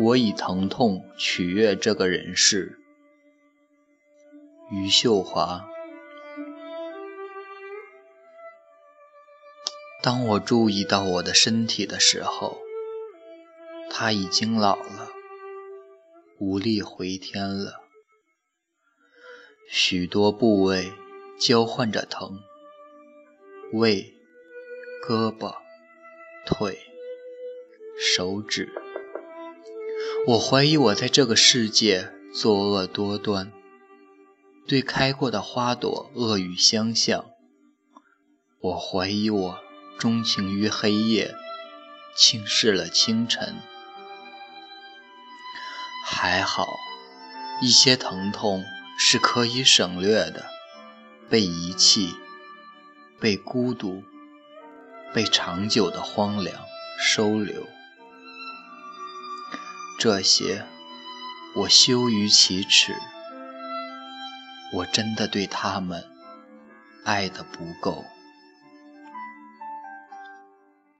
我以疼痛取悦这个人世。余秀华。当我注意到我的身体的时候，他已经老了，无力回天了。许多部位交换着疼，胃、胳膊、腿、手指。我怀疑我在这个世界作恶多端，对开过的花朵恶语相向。我怀疑我。钟情于黑夜，轻视了清晨。还好，一些疼痛是可以省略的，被遗弃，被孤独，被长久的荒凉收留。这些，我羞于启齿。我真的对他们爱的不够。